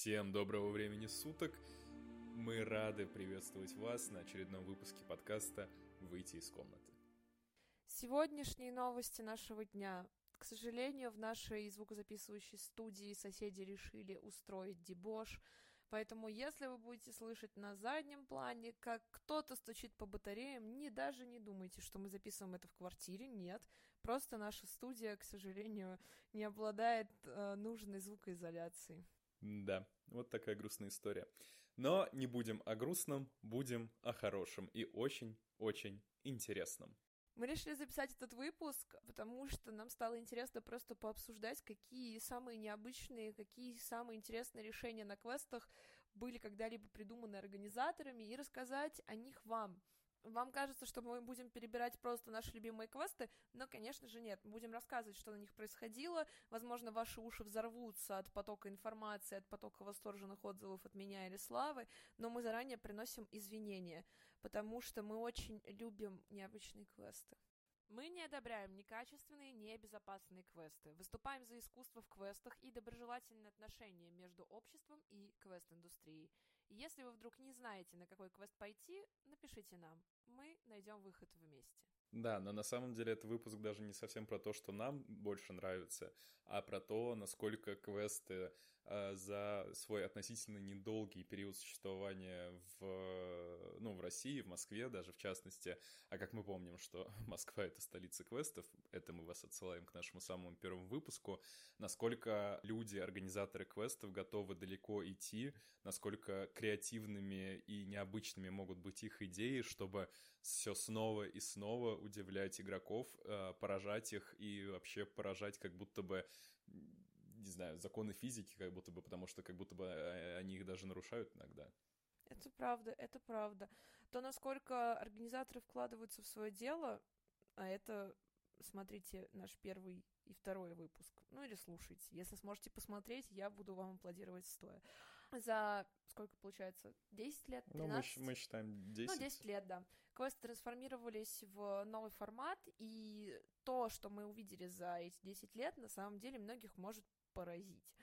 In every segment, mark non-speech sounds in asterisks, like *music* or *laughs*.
Всем доброго времени суток! Мы рады приветствовать вас на очередном выпуске подкаста «Выйти из комнаты». Сегодняшние новости нашего дня. К сожалению, в нашей звукозаписывающей студии соседи решили устроить дебош, поэтому если вы будете слышать на заднем плане, как кто-то стучит по батареям, не даже не думайте, что мы записываем это в квартире, нет. Просто наша студия, к сожалению, не обладает э, нужной звукоизоляцией. Да, вот такая грустная история. Но не будем о грустном, будем о хорошем и очень-очень интересном. Мы решили записать этот выпуск, потому что нам стало интересно просто пообсуждать, какие самые необычные, какие самые интересные решения на квестах были когда-либо придуманы организаторами и рассказать о них вам. Вам кажется, что мы будем перебирать просто наши любимые квесты, но, конечно же, нет. Мы будем рассказывать, что на них происходило. Возможно, ваши уши взорвутся от потока информации, от потока восторженных отзывов от меня или Славы, но мы заранее приносим извинения, потому что мы очень любим необычные квесты. Мы не одобряем некачественные, небезопасные квесты. Выступаем за искусство в квестах и доброжелательные отношения между обществом и квест-индустрией. Если вы вдруг не знаете, на какой квест пойти, напишите нам. Мы найдем выход вместе. Да, но на самом деле этот выпуск даже не совсем про то, что нам больше нравится, а про то, насколько квесты э, за свой относительно недолгий период существования в, ну, в России, в Москве даже в частности, а как мы помним, что *laughs* Москва — это столица квестов, это мы вас отсылаем к нашему самому первому выпуску, насколько люди, организаторы квестов готовы далеко идти, насколько креативными и необычными могут быть их идеи, чтобы все снова и снова удивлять игроков, э, поражать их и вообще поражать как будто бы не знаю, законы физики, как будто бы, потому что как будто бы э, они их даже нарушают иногда. Это правда, это правда. То, насколько организаторы вкладываются в свое дело, а это, смотрите, наш первый и второй выпуск. Ну или слушайте. Если сможете посмотреть, я буду вам аплодировать стоя. За сколько получается? 10 лет? 13? Ну, мы, мы считаем 10. Ну, 10 лет, да. Квесты трансформировались в новый формат, и то, что мы увидели за эти 10 лет, на самом деле многих может поразить.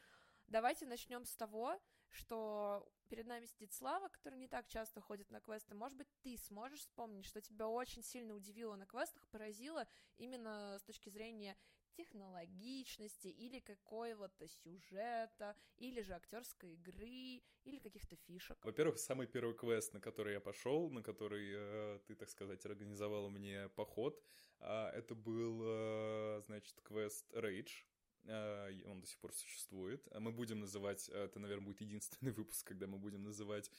Давайте начнем с того, что перед нами сидит Слава, который не так часто ходит на квесты. Может быть, ты сможешь вспомнить, что тебя очень сильно удивило на квестах, поразило именно с точки зрения технологичности или какого-то сюжета, или же актерской игры, или каких-то фишек. Во-первых, самый первый квест, на который я пошел, на который э, ты, так сказать, организовал мне поход, э, это был, э, значит, квест Rage он до сих пор существует. Мы будем называть, э, это, наверное, будет единственный *laughs* выпуск, когда мы будем называть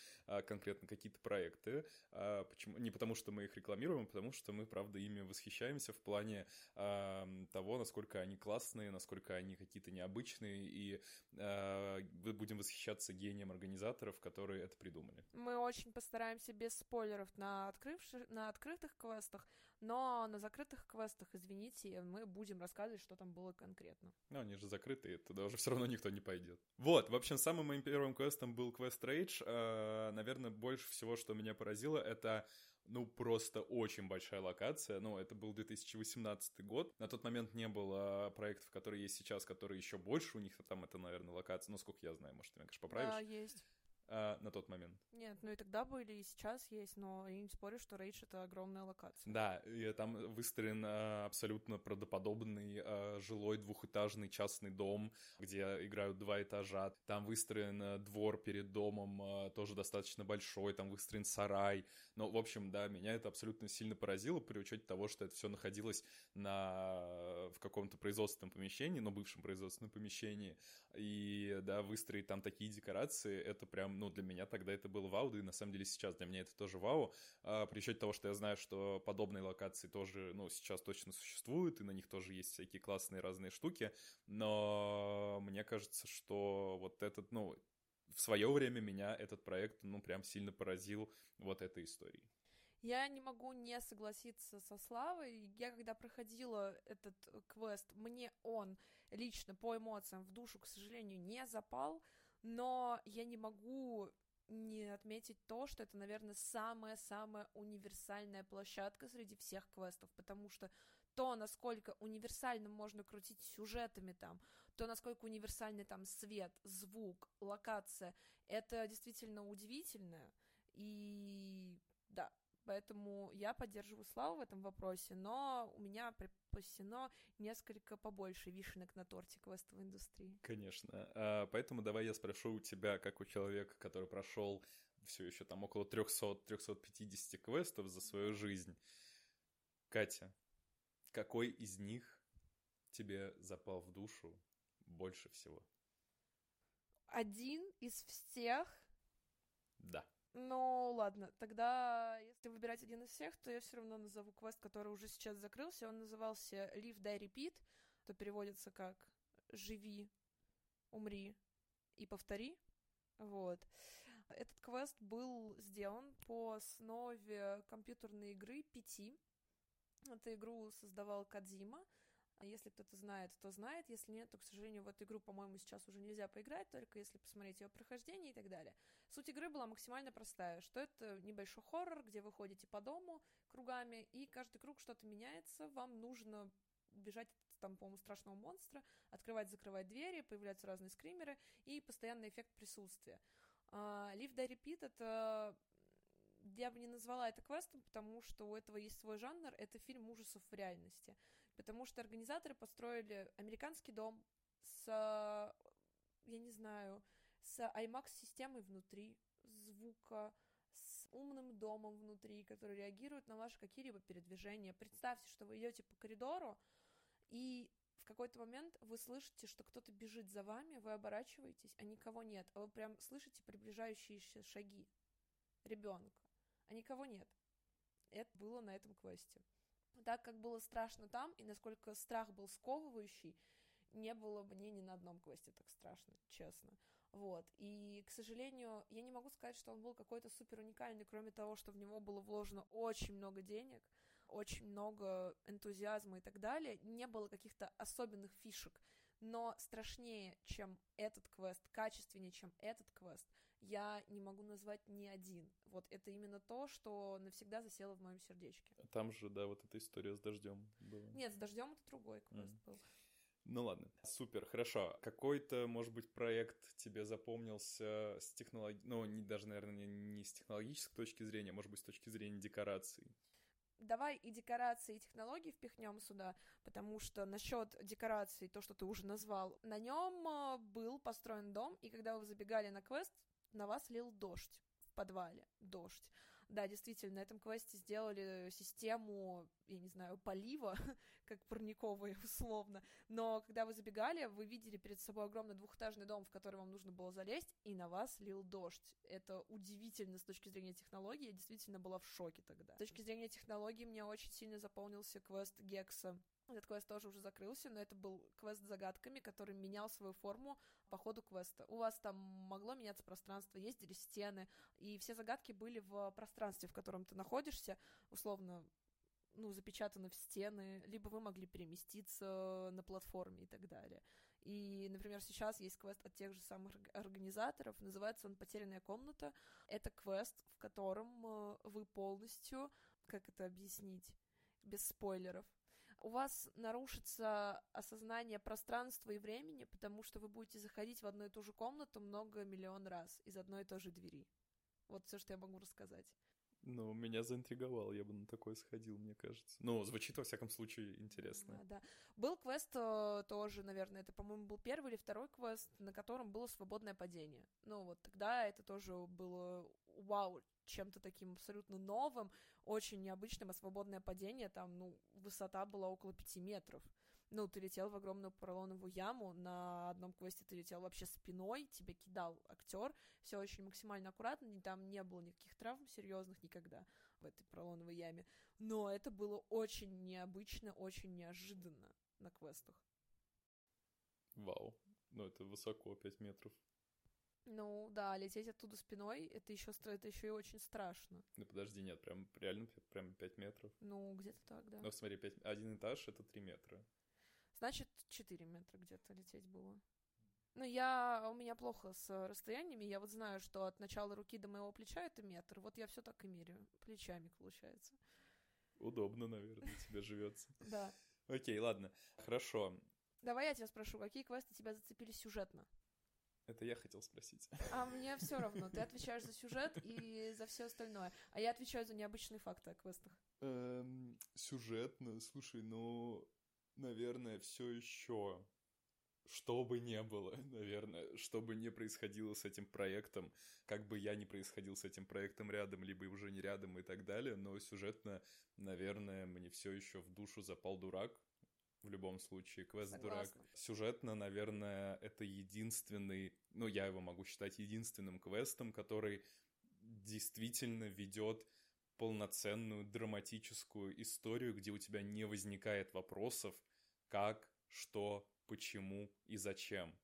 конкретно какие-то проекты. Почему? Не потому, что мы их рекламируем, а потому что мы, правда, ими восхищаемся в плане того, насколько они классные, насколько они какие-то необычные, и будем восхищаться гением организаторов, которые это придумали. Мы очень постараемся без спойлеров на, открывших, на открытых квестах, но на закрытых квестах, извините, мы будем рассказывать, что там было конкретно. Ну, они же закрытые, туда уже *laughs* все равно никто не пойдет. Вот, в общем, самым моим первым квестом был квест Rage. Э, наверное, больше всего, что меня поразило, это ну, просто очень большая локация. Ну, это был 2018 год. На тот момент не было проектов, которые есть сейчас, которые еще больше у них, там это, наверное, локация. Ну, сколько я знаю, может, ты меня, конечно, поправишь? Да, есть а, на тот момент. Нет, ну и тогда были, и сейчас есть, но я не спорю, что Рейдж — это огромная локация. Да, и там выстроен а, абсолютно правдоподобный а, жилой двухэтажный частный дом, где играют два этажа. Там выстроен а, двор перед домом, а, тоже достаточно большой, там выстроен сарай. Но, в общем, да, меня это абсолютно сильно поразило при учете того, что это все находилось на, в каком-то производственном помещении, но бывшем производственном помещении. И, да, выстроить там такие декорации, это прям ну, для меня тогда это был вау, да и на самом деле сейчас для меня это тоже вау, а, при счете того, что я знаю, что подобные локации тоже, ну, сейчас точно существуют, и на них тоже есть всякие классные разные штуки, но мне кажется, что вот этот, ну, в свое время меня этот проект, ну, прям сильно поразил вот этой историей. Я не могу не согласиться со Славой. Я когда проходила этот квест, мне он лично по эмоциям в душу, к сожалению, не запал но я не могу не отметить то, что это, наверное, самая-самая универсальная площадка среди всех квестов, потому что то, насколько универсально можно крутить сюжетами там, то, насколько универсальны там свет, звук, локация, это действительно удивительно. И да, поэтому я поддерживаю Славу в этом вопросе, но у меня припасено несколько побольше вишенок на торте квестовой индустрии. Конечно. А, поэтому давай я спрошу у тебя, как у человека, который прошел все еще там около 300-350 квестов за свою жизнь. Катя, какой из них тебе запал в душу больше всего? Один из всех? Да. Ну, ладно, тогда, если выбирать один из всех, то я все равно назову квест, который уже сейчас закрылся. Он назывался Live, Die, Repeat, то переводится как «Живи, умри и повтори». Вот. Этот квест был сделан по основе компьютерной игры PT. Эту игру создавал Кадзима. А если кто-то знает, то знает. Если нет, то, к сожалению, в эту игру, по-моему, сейчас уже нельзя поиграть, только если посмотреть ее прохождение и так далее. Суть игры была максимально простая, что это небольшой хоррор, где вы ходите по дому кругами, и каждый круг что-то меняется, вам нужно бежать там, по-моему, страшного монстра, открывать, закрывать двери, появляются разные скримеры и постоянный эффект присутствия. Live Die Repeat — это я бы не назвала это квестом, потому что у этого есть свой жанр, это фильм ужасов в реальности. Потому что организаторы построили американский дом с, я не знаю, с IMAX-системой внутри, звука, с умным домом внутри, который реагирует на ваши какие-либо передвижения. Представьте, что вы идете по коридору, и в какой-то момент вы слышите, что кто-то бежит за вами, вы оборачиваетесь, а никого нет, а вы прям слышите приближающиеся шаги ребенка а никого нет. Это было на этом квесте. Так как было страшно там, и насколько страх был сковывающий, не было мне ни на одном квесте так страшно, честно. Вот. И, к сожалению, я не могу сказать, что он был какой-то супер уникальный, кроме того, что в него было вложено очень много денег, очень много энтузиазма и так далее. Не было каких-то особенных фишек. Но страшнее, чем этот квест, качественнее, чем этот квест, я не могу назвать ни один. Вот это именно то, что навсегда засело в моем сердечке. Там же, да, вот эта история с дождем была. Нет, с дождем это другой квест mm. был. Ну ладно, супер, хорошо. Какой-то, может быть, проект тебе запомнился с технологией, ну, не, даже, наверное, не с технологической точки зрения, а, может быть, с точки зрения декораций? давай и декорации, и технологии впихнем сюда, потому что насчет декораций, то, что ты уже назвал, на нем а, был построен дом, и когда вы забегали на квест, на вас лил дождь подвале, дождь. Да, действительно, на этом квесте сделали систему, я не знаю, полива, *laughs* как парниковая условно, но когда вы забегали, вы видели перед собой огромный двухэтажный дом, в который вам нужно было залезть, и на вас лил дождь. Это удивительно с точки зрения технологии, я действительно была в шоке тогда. С точки зрения технологии мне очень сильно заполнился квест Гекса этот квест тоже уже закрылся, но это был квест с загадками, который менял свою форму по ходу квеста. У вас там могло меняться пространство, ездили стены, и все загадки были в пространстве, в котором ты находишься, условно, ну, запечатаны в стены, либо вы могли переместиться на платформе и так далее. И, например, сейчас есть квест от тех же самых организаторов, называется он «Потерянная комната». Это квест, в котором э, вы полностью, как это объяснить, без спойлеров, у вас нарушится осознание пространства и времени, потому что вы будете заходить в одну и ту же комнату много миллион раз из одной и той же двери. Вот все, что я могу рассказать. Ну, меня заинтриговал, я бы на такой сходил, мне кажется. Ну, звучит, во всяком случае, интересно. Да, да. Был квест э, тоже, наверное, это, по-моему, был первый или второй квест, на котором было свободное падение. Ну, вот тогда это тоже было вау, чем-то таким абсолютно новым, очень необычным, а свободное падение, там, ну, высота была около пяти метров. Ну, ты летел в огромную поролоновую яму, на одном квесте ты летел вообще спиной, тебя кидал актер, все очень максимально аккуратно, там не было никаких травм серьезных никогда в этой поролоновой яме, но это было очень необычно, очень неожиданно на квестах. Вау, ну это высоко, 5 метров. Ну да, лететь оттуда спиной, это еще это еще и очень страшно. Ну подожди, нет, прям реально прям 5 метров. Ну, где-то так, да. Ну смотри, 5, один этаж это 3 метра. Значит, 4 метра где-то лететь было. Ну, я, у меня плохо с расстояниями, я вот знаю, что от начала руки до моего плеча это метр, вот я все так и меряю, плечами, получается. Удобно, наверное, тебе живется. Да. Окей, ладно, хорошо. Давай я тебя спрошу, какие квесты тебя зацепили сюжетно? Это я хотел спросить. А мне все равно. Ты отвечаешь за сюжет и за все остальное. А я отвечаю за необычные факты о квестах. Эм, сюжетно, слушай, ну, наверное, все еще что бы ни было, *laughs* наверное, что бы ни происходило с этим проектом, как бы я ни происходил с этим проектом рядом, либо уже не рядом и так далее, но сюжетно, наверное, мне все еще в душу запал дурак, в любом случае, квест Согласна. дурак. Сюжетно, наверное, это единственный, ну, я его могу считать единственным квестом, который действительно ведет полноценную драматическую историю, где у тебя не возникает вопросов, как, что, почему и зачем.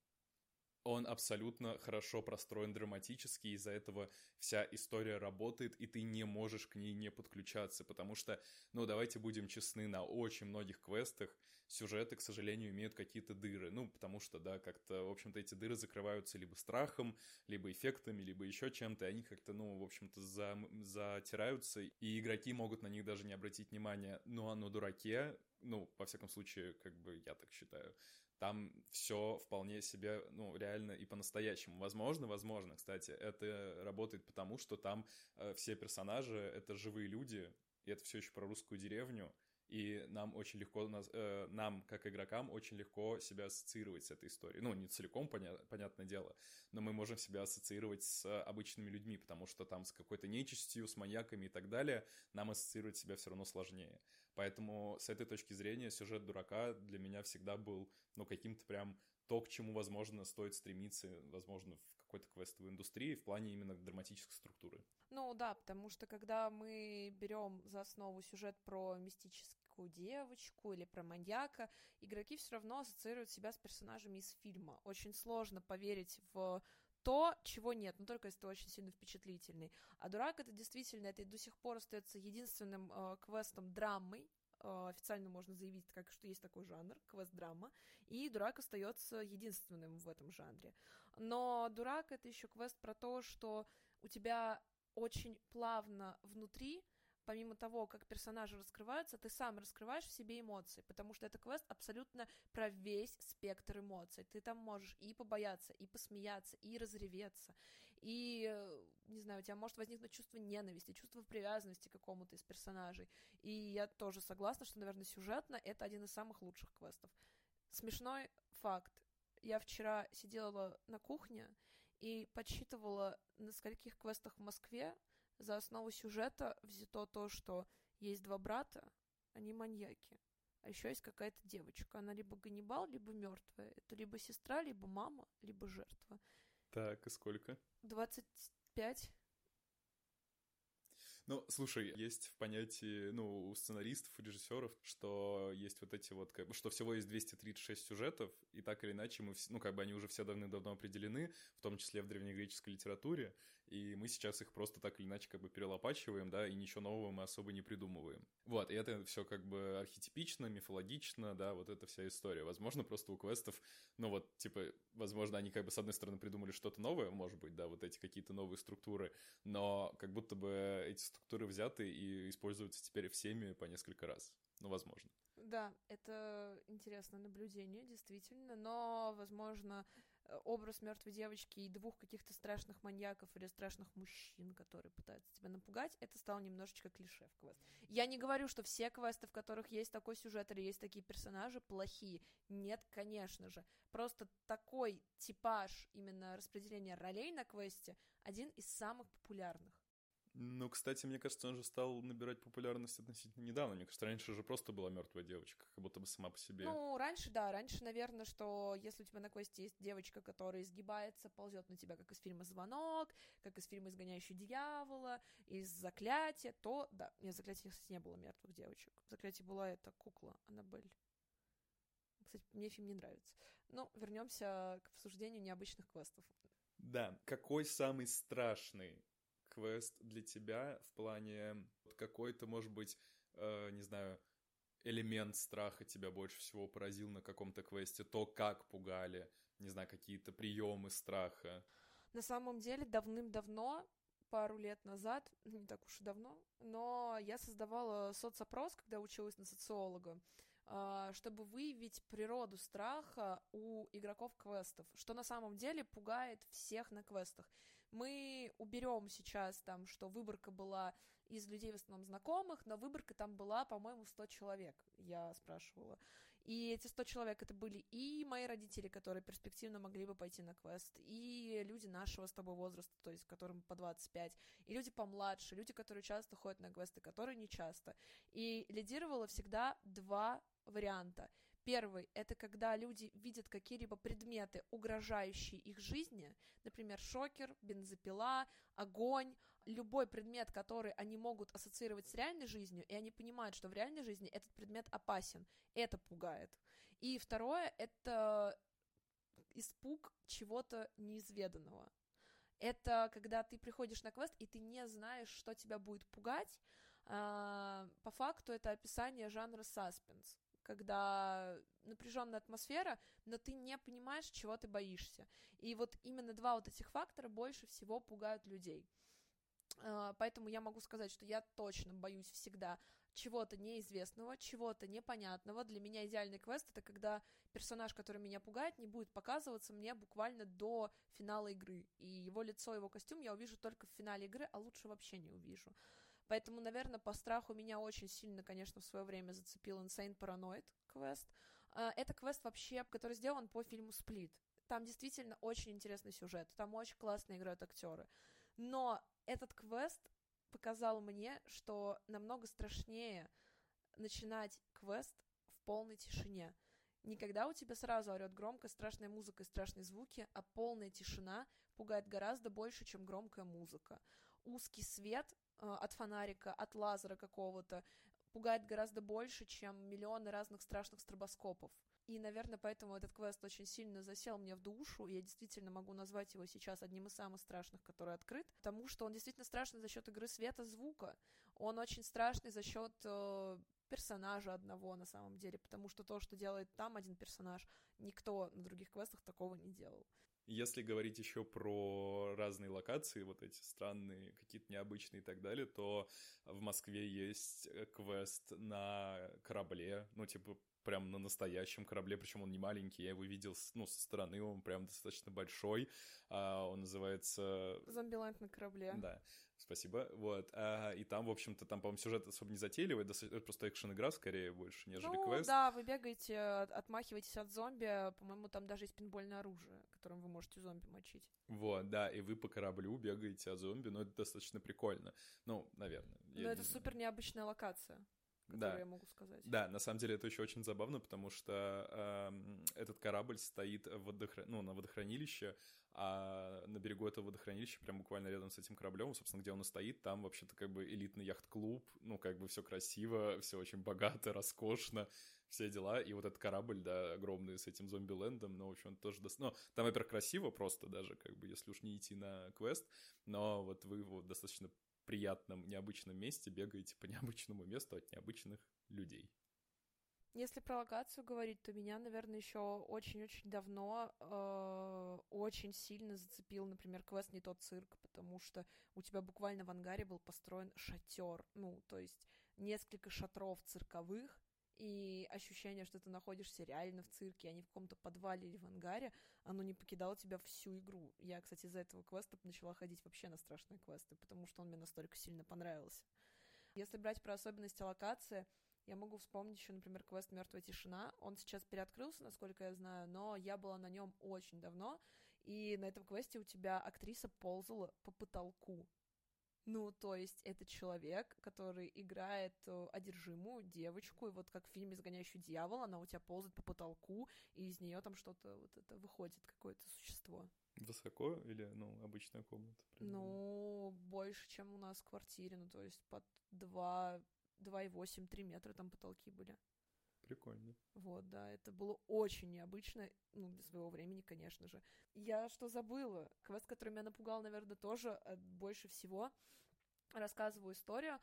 Он абсолютно хорошо простроен драматически, из-за этого вся история работает, и ты не можешь к ней не подключаться, потому что, ну, давайте будем честны, на очень многих квестах сюжеты, к сожалению, имеют какие-то дыры. Ну, потому что, да, как-то, в общем-то, эти дыры закрываются либо страхом, либо эффектами, либо еще чем-то, и они как-то, ну, в общем-то, за... затираются, и игроки могут на них даже не обратить внимания. Ну, а на дураке, ну, во всяком случае, как бы я так считаю, там все вполне себе, ну, реально и по-настоящему. Возможно, возможно, кстати, это работает потому, что там э, все персонажи — это живые люди, и это все еще про русскую деревню, и нам очень легко, э, нам, как игрокам, очень легко себя ассоциировать с этой историей. Ну, не целиком, поня- понятное дело, но мы можем себя ассоциировать с обычными людьми, потому что там с какой-то нечистью, с маньяками и так далее, нам ассоциировать себя все равно сложнее. Поэтому с этой точки зрения сюжет дурака для меня всегда был, ну, каким-то прям то, к чему, возможно, стоит стремиться, возможно, в какой-то квестовой индустрии в плане именно драматической структуры. Ну да, потому что когда мы берем за основу сюжет про мистическую девочку или про маньяка, игроки все равно ассоциируют себя с персонажами из фильма. Очень сложно поверить в то, чего нет, но только если ты очень сильно впечатлительный. А дурак это действительно, это до сих пор остается единственным э, квестом драмой, э, официально можно заявить, как что есть такой жанр, квест-драма, и дурак остается единственным в этом жанре. Но дурак это еще квест про то, что у тебя очень плавно внутри помимо того, как персонажи раскрываются, ты сам раскрываешь в себе эмоции, потому что это квест абсолютно про весь спектр эмоций. Ты там можешь и побояться, и посмеяться, и разреветься, и, не знаю, у тебя может возникнуть чувство ненависти, чувство привязанности к какому-то из персонажей. И я тоже согласна, что, наверное, сюжетно это один из самых лучших квестов. Смешной факт. Я вчера сидела на кухне и подсчитывала, на скольких квестах в Москве за основу сюжета взято то, что есть два брата, они маньяки. А еще есть какая-то девочка. Она либо Ганнибал, либо мертвая. Это либо сестра, либо мама, либо жертва. Так, и сколько? 25. Ну, слушай, есть в понятии, ну, у сценаристов, у режиссеров, что есть вот эти вот, как бы, что всего есть 236 сюжетов, и так или иначе мы, ну, как бы они уже все давным-давно определены, в том числе в древнегреческой литературе, и мы сейчас их просто так или иначе как бы перелопачиваем, да, и ничего нового мы особо не придумываем. Вот, и это все как бы архетипично, мифологично, да, вот эта вся история. Возможно, просто у квестов, ну вот, типа, возможно, они как бы с одной стороны придумали что-то новое, может быть, да, вот эти какие-то новые структуры, но как будто бы эти структуры взяты и используются теперь всеми по несколько раз. Ну, возможно. Да, это интересное наблюдение, действительно, но, возможно, образ мертвой девочки и двух каких-то страшных маньяков или страшных мужчин, которые пытаются тебя напугать, это стало немножечко клише в квест. Я не говорю, что все квесты, в которых есть такой сюжет или есть такие персонажи, плохие. Нет, конечно же. Просто такой типаж именно распределения ролей на квесте один из самых популярных. Ну, кстати, мне кажется, он же стал набирать популярность относительно недавно. Мне кажется, раньше же просто была мертвая девочка, как будто бы сама по себе. Ну, раньше, да, раньше, наверное, что если у тебя на квесте есть девочка, которая изгибается, ползет на тебя, как из фильма «Звонок», как из фильма «Изгоняющий дьявола», из «Заклятия», то, да, нет, в «Заклятии», кстати, не было мертвых девочек. В «Заклятии» была эта кукла, Аннабель. Кстати, мне фильм не нравится. Ну, вернемся к обсуждению необычных квестов. Да, какой самый страшный квест для тебя в плане какой-то, может быть, э, не знаю, элемент страха тебя больше всего поразил на каком-то квесте, то, как пугали, не знаю, какие-то приемы страха. На самом деле, давным-давно, пару лет назад, не так уж и давно, но я создавала соцопрос, когда училась на социолога, а, чтобы выявить природу страха у игроков квестов, что на самом деле пугает всех на квестах. Мы уберем сейчас там, что выборка была из людей в основном знакомых, но выборка там была, по-моему, 100 человек, я спрашивала. И эти 100 человек это были и мои родители, которые перспективно могли бы пойти на квест, и люди нашего с тобой возраста, то есть которым по 25, и люди помладше, люди, которые часто ходят на квесты, которые не часто. И лидировало всегда два варианта. Первый — это когда люди видят какие-либо предметы, угрожающие их жизни, например, шокер, бензопила, огонь, любой предмет, который они могут ассоциировать с реальной жизнью, и они понимают, что в реальной жизни этот предмет опасен. Это пугает. И второе — это испуг чего-то неизведанного. Это когда ты приходишь на квест, и ты не знаешь, что тебя будет пугать. А, по факту это описание жанра саспенс когда напряженная атмосфера, но ты не понимаешь, чего ты боишься. И вот именно два вот этих фактора больше всего пугают людей. А, поэтому я могу сказать, что я точно боюсь всегда чего-то неизвестного, чего-то непонятного. Для меня идеальный квест это когда персонаж, который меня пугает, не будет показываться мне буквально до финала игры. И его лицо, его костюм я увижу только в финале игры, а лучше вообще не увижу. Поэтому, наверное, по страху меня очень сильно, конечно, в свое время зацепил Insane Paranoid квест. А, это квест вообще, который сделан по фильму «Сплит». Там действительно очень интересный сюжет, там очень классно играют актеры. Но этот квест показал мне, что намного страшнее начинать квест в полной тишине. Не когда у тебя сразу орет громко страшная музыка и страшные звуки, а полная тишина пугает гораздо больше, чем громкая музыка. Узкий свет от фонарика, от лазера какого-то пугает гораздо больше, чем миллионы разных страшных стробоскопов. И, наверное, поэтому этот квест очень сильно засел мне в душу, и я действительно могу назвать его сейчас одним из самых страшных, который открыт, потому что он действительно страшный за счет игры света, звука. Он очень страшный за счет э, персонажа одного на самом деле, потому что то, что делает там один персонаж, никто на других квестах такого не делал. Если говорить еще про разные локации, вот эти странные, какие-то необычные и так далее, то в Москве есть э, квест на корабле, ну, типа, прям на настоящем корабле, причем он не маленький, я его видел, ну, со стороны, он прям достаточно большой, а, он называется... Зомбиланд на корабле. Да, спасибо, вот, а, и там, в общем-то, там, по-моему, сюжет особо не затейливый, это просто экшен-игра скорее больше, нежели ну, квест. да, вы бегаете, отмахиваетесь от зомби, по-моему, там даже есть пинбольное оружие, которым вы можете зомби мочить. Вот, да, и вы по кораблю бегаете от зомби, но это достаточно прикольно, ну, наверное. Но это супер необычная локация да. я могу сказать. Да, на самом деле это еще очень забавно, потому что э, этот корабль стоит в водохр... ну, на водохранилище, а на берегу этого водохранилища, прям буквально рядом с этим кораблем, собственно, где он и стоит, там вообще-то как бы элитный яхт-клуб, ну, как бы все красиво, все очень богато, роскошно, все дела, и вот этот корабль, да, огромный с этим зомби-лендом, ну, в общем, тоже... До... Ну, там, во-первых, красиво просто даже, как бы, если уж не идти на квест, но вот вы его достаточно приятном, необычном месте бегаете по *laughs* необычному месту от необычных людей. Если про локацию говорить, то меня, наверное, еще очень-очень давно э, очень сильно зацепил, например, квест «Не тот цирк», потому что у тебя буквально в ангаре был построен шатер, ну, то есть несколько шатров цирковых, и ощущение, что ты находишься реально в цирке, а не в каком-то подвале или в ангаре, оно не покидало тебя всю игру. Я, кстати, из-за этого квеста начала ходить вообще на страшные квесты, потому что он мне настолько сильно понравился. Если брать про особенности локации, я могу вспомнить еще, например, квест Мертвая тишина. Он сейчас переоткрылся, насколько я знаю, но я была на нем очень давно. И на этом квесте у тебя актриса ползала по потолку. Ну, то есть это человек, который играет э, одержимую девочку, и вот как в фильме «Изгоняющий дьявол», она у тебя ползает по потолку, и из нее там что-то вот это выходит, какое-то существо. Высоко или, ну, обычная комната? Примерно? Ну, больше, чем у нас в квартире, ну, то есть под 2, 2,8-3 метра там потолки были. Прикольно. Вот, да, это было очень необычно, ну, для своего времени, конечно же. Я что забыла? Квест, который меня напугал, наверное, тоже э, больше всего. Рассказываю историю.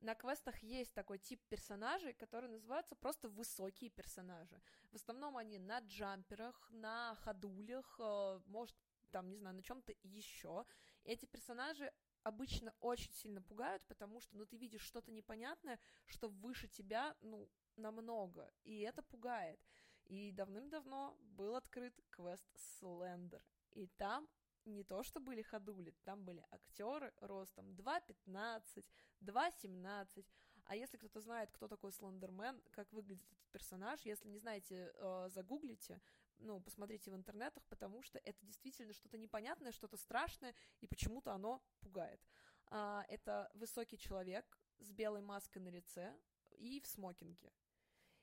На квестах есть такой тип персонажей, которые называются просто высокие персонажи. В основном они на джамперах, на ходулях, э, может, там, не знаю, на чем-то еще. Эти персонажи обычно очень сильно пугают, потому что, ну, ты видишь что-то непонятное, что выше тебя, ну, намного, и это пугает. И давным-давно был открыт квест Слендер, и там не то, что были ходули, там были актеры ростом 2.15, 2.17, а если кто-то знает, кто такой Слендермен, как выглядит этот персонаж, если не знаете, э, загуглите, ну, посмотрите в интернетах, потому что это действительно что-то непонятное, что-то страшное, и почему-то оно пугает. А, это высокий человек с белой маской на лице и в смокинге.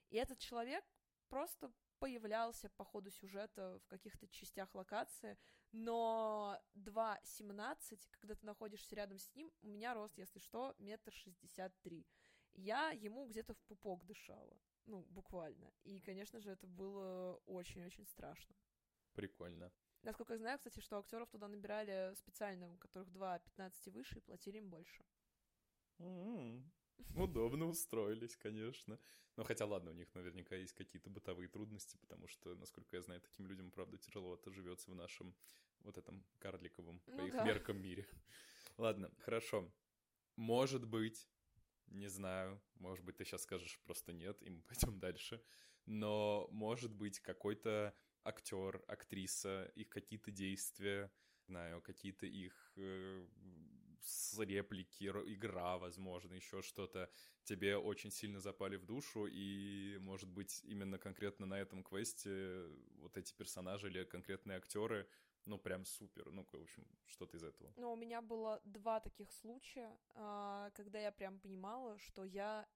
И этот человек просто появлялся по ходу сюжета в каких-то частях локации, но 2.17, когда ты находишься рядом с ним, у меня рост, если что, метр шестьдесят три. Я ему где-то в пупок дышала, ну, буквально. И, конечно же, это было очень-очень страшно. Прикольно. Насколько я знаю, кстати, что актеров туда набирали специально, у которых 2.15 и выше, и платили им больше. Mm-hmm. Удобно устроились, конечно. Но хотя, ладно, у них наверняка есть какие-то бытовые трудности, потому что, насколько я знаю, таким людям, правда, тяжело это живется в нашем вот этом карликовом, ну, по их да. меркам, мире. Ладно, хорошо. Может быть, не знаю, может быть, ты сейчас скажешь просто нет, и мы *laughs* пойдем дальше. Но может быть какой-то актер, актриса, их какие-то действия, знаю, какие-то их э, с реплики, игра, возможно, еще что-то тебе очень сильно запали в душу, и, может быть, именно конкретно на этом квесте вот эти персонажи или конкретные актеры, ну, прям супер, ну, в общем, что-то из этого. Ну, у меня было два таких случая, а, когда я прям понимала, что я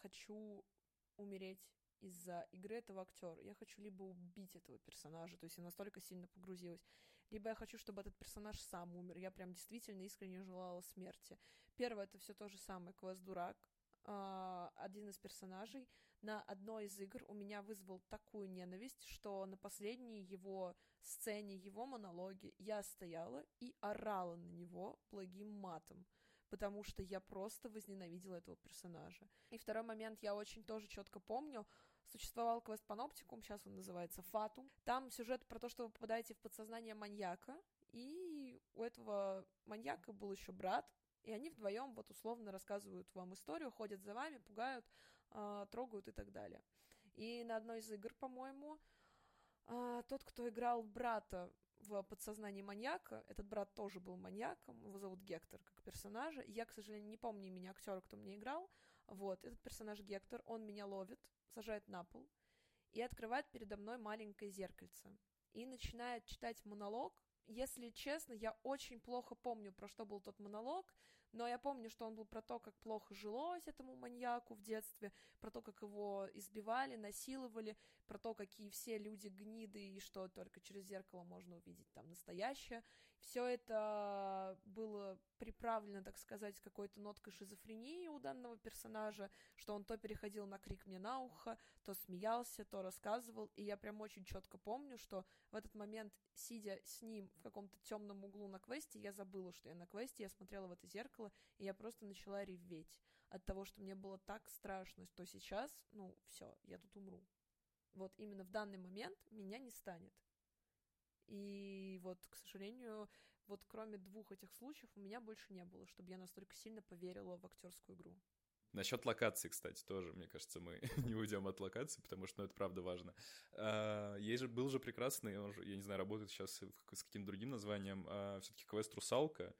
хочу умереть из-за игры этого актера. Я хочу либо убить этого персонажа, то есть я настолько сильно погрузилась, либо я хочу, чтобы этот персонаж сам умер. Я прям действительно искренне желала смерти. Первое это все то же самое, квест дурак. Uh, один из персонажей на одной из игр у меня вызвал такую ненависть, что на последней его сцене, его монологе я стояла и орала на него благим матом потому что я просто возненавидела этого персонажа. И второй момент я очень тоже четко помню. Существовал квест Паноптикум, сейчас он называется Фатум. Там сюжет про то, что вы попадаете в подсознание маньяка, и у этого маньяка был еще брат, и они вдвоем вот условно рассказывают вам историю, ходят за вами, пугают, э, трогают и так далее. И на одной из игр, по-моему, э, тот, кто играл брата в подсознании маньяка, этот брат тоже был маньяком, его зовут Гектор как персонажа. Я, к сожалению, не помню имени актера, кто мне играл. Вот, этот персонаж Гектор, он меня ловит, сажает на пол и открывает передо мной маленькое зеркальце. И начинает читать монолог. Если честно, я очень плохо помню, про что был тот монолог, но я помню, что он был про то, как плохо жилось этому маньяку в детстве, про то, как его избивали, насиловали, про то, какие все люди гниды и что только через зеркало можно увидеть там настоящее. Все это было приправлено, так сказать, какой-то ноткой шизофрении у данного персонажа, что он то переходил на крик мне на ухо, то смеялся, то рассказывал, и я прям очень четко помню, что в этот момент, сидя с ним в каком-то темном углу на квесте, я забыла, что я на квесте, я смотрела в это зеркало, и я просто начала реветь от того, что мне было так страшно, что сейчас, ну, все, я тут умру. Вот именно в данный момент меня не станет. И вот, к сожалению, вот кроме двух этих случаев у меня больше не было, чтобы я настолько сильно поверила в актерскую игру. Насчет локации, кстати, тоже, мне кажется, мы *laughs* не уйдем от локации, потому что ну, это правда важно. А, есть же, был же прекрасный, он же, я не знаю, работает сейчас с каким-то другим названием, а, все-таки квест «Русалка»,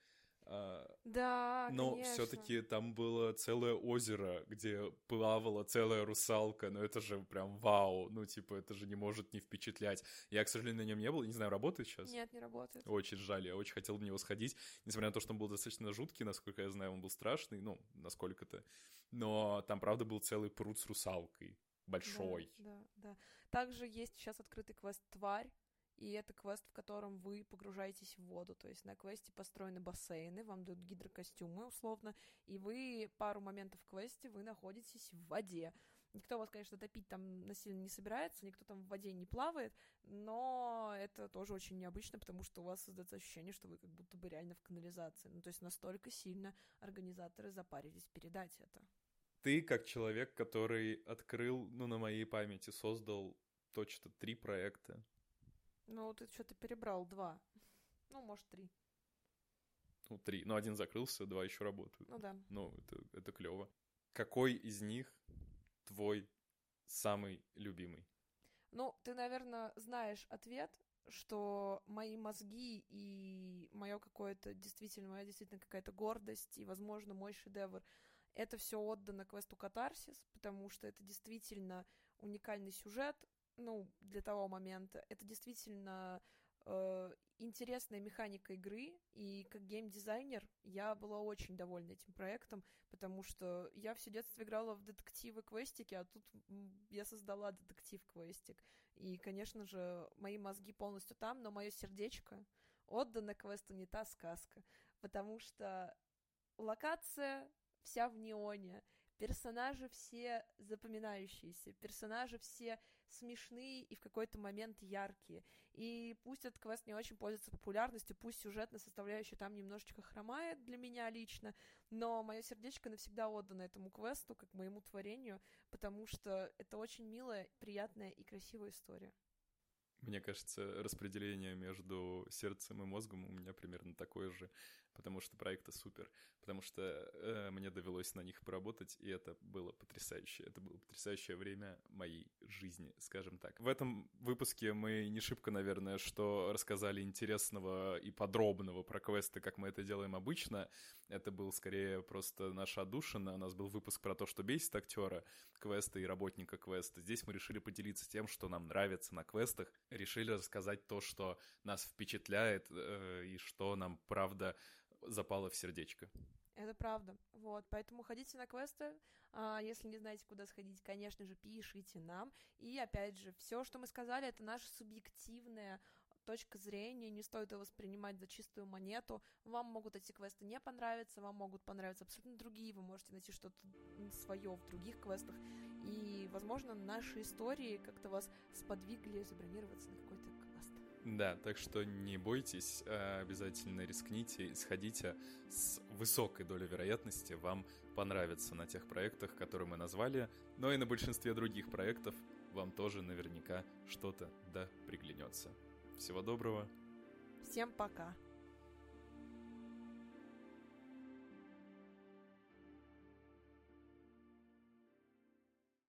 да, Но все-таки там было целое озеро, где плавала целая русалка. Ну это же прям вау. Ну типа это же не может не впечатлять. Я, к сожалению, на нем не был. Не знаю, работает сейчас? Нет, не работает. Очень жаль. Я очень хотел в него сходить. Несмотря на то, что он был достаточно жуткий, насколько я знаю, он был страшный. Ну, насколько-то. Но там, правда, был целый пруд с русалкой. Большой. Да, да, да. Также есть сейчас открытый квест «Тварь», и это квест, в котором вы погружаетесь в воду, то есть на квесте построены бассейны, вам дают гидрокостюмы условно, и вы пару моментов в квесте вы находитесь в воде. Никто вас, конечно, топить там насильно не собирается, никто там в воде не плавает, но это тоже очень необычно, потому что у вас создается ощущение, что вы как будто бы реально в канализации. Ну, то есть настолько сильно организаторы запарились передать это. Ты, как человек, который открыл, ну, на моей памяти, создал точно три проекта, ну, ты что-то перебрал два. Ну, может, три. Ну, три. Ну, один закрылся, два еще работают. Ну да. Ну, это, это клево. Какой из них твой самый любимый? Ну, ты, наверное, знаешь ответ, что мои мозги и мое какое-то действительно, моя действительно какая-то гордость и, возможно, мой шедевр, это все отдано квесту Катарсис, потому что это действительно уникальный сюжет, ну, для того момента. Это действительно э, интересная механика игры, и как геймдизайнер я была очень довольна этим проектом, потому что я все детство играла в детективы-квестики, а тут я создала детектив-квестик. И, конечно же, мои мозги полностью там, но мое сердечко отдано квесту не та сказка, потому что локация вся в неоне, персонажи все запоминающиеся, персонажи все смешные и в какой-то момент яркие. И пусть этот квест не очень пользуется популярностью, пусть сюжетная составляющая там немножечко хромает для меня лично, но мое сердечко навсегда отдано этому квесту, как моему творению, потому что это очень милая, приятная и красивая история. Мне кажется, распределение между сердцем и мозгом у меня примерно такое же потому что проекты супер, потому что э, мне довелось на них поработать, и это было потрясающе. Это было потрясающее время моей жизни, скажем так. В этом выпуске мы не шибко, наверное, что рассказали интересного и подробного про квесты, как мы это делаем обычно. Это был скорее просто наша отдушина. У нас был выпуск про то, что бесит актера квеста и работника квеста. Здесь мы решили поделиться тем, что нам нравится на квестах. Решили рассказать то, что нас впечатляет э, и что нам, правда, запало в сердечко. Это правда. Вот, поэтому ходите на квесты. А, если не знаете, куда сходить, конечно же, пишите нам. И опять же, все, что мы сказали, это наша субъективная точка зрения, не стоит его воспринимать за чистую монету. Вам могут эти квесты не понравиться, вам могут понравиться абсолютно другие, вы можете найти что-то свое в других квестах. И, возможно, наши истории как-то вас сподвигли забронироваться на да, так что не бойтесь, а обязательно рискните сходите с высокой долей вероятности вам понравится на тех проектах, которые мы назвали, но и на большинстве других проектов вам тоже наверняка что-то да приглянется. Всего доброго. Всем пока.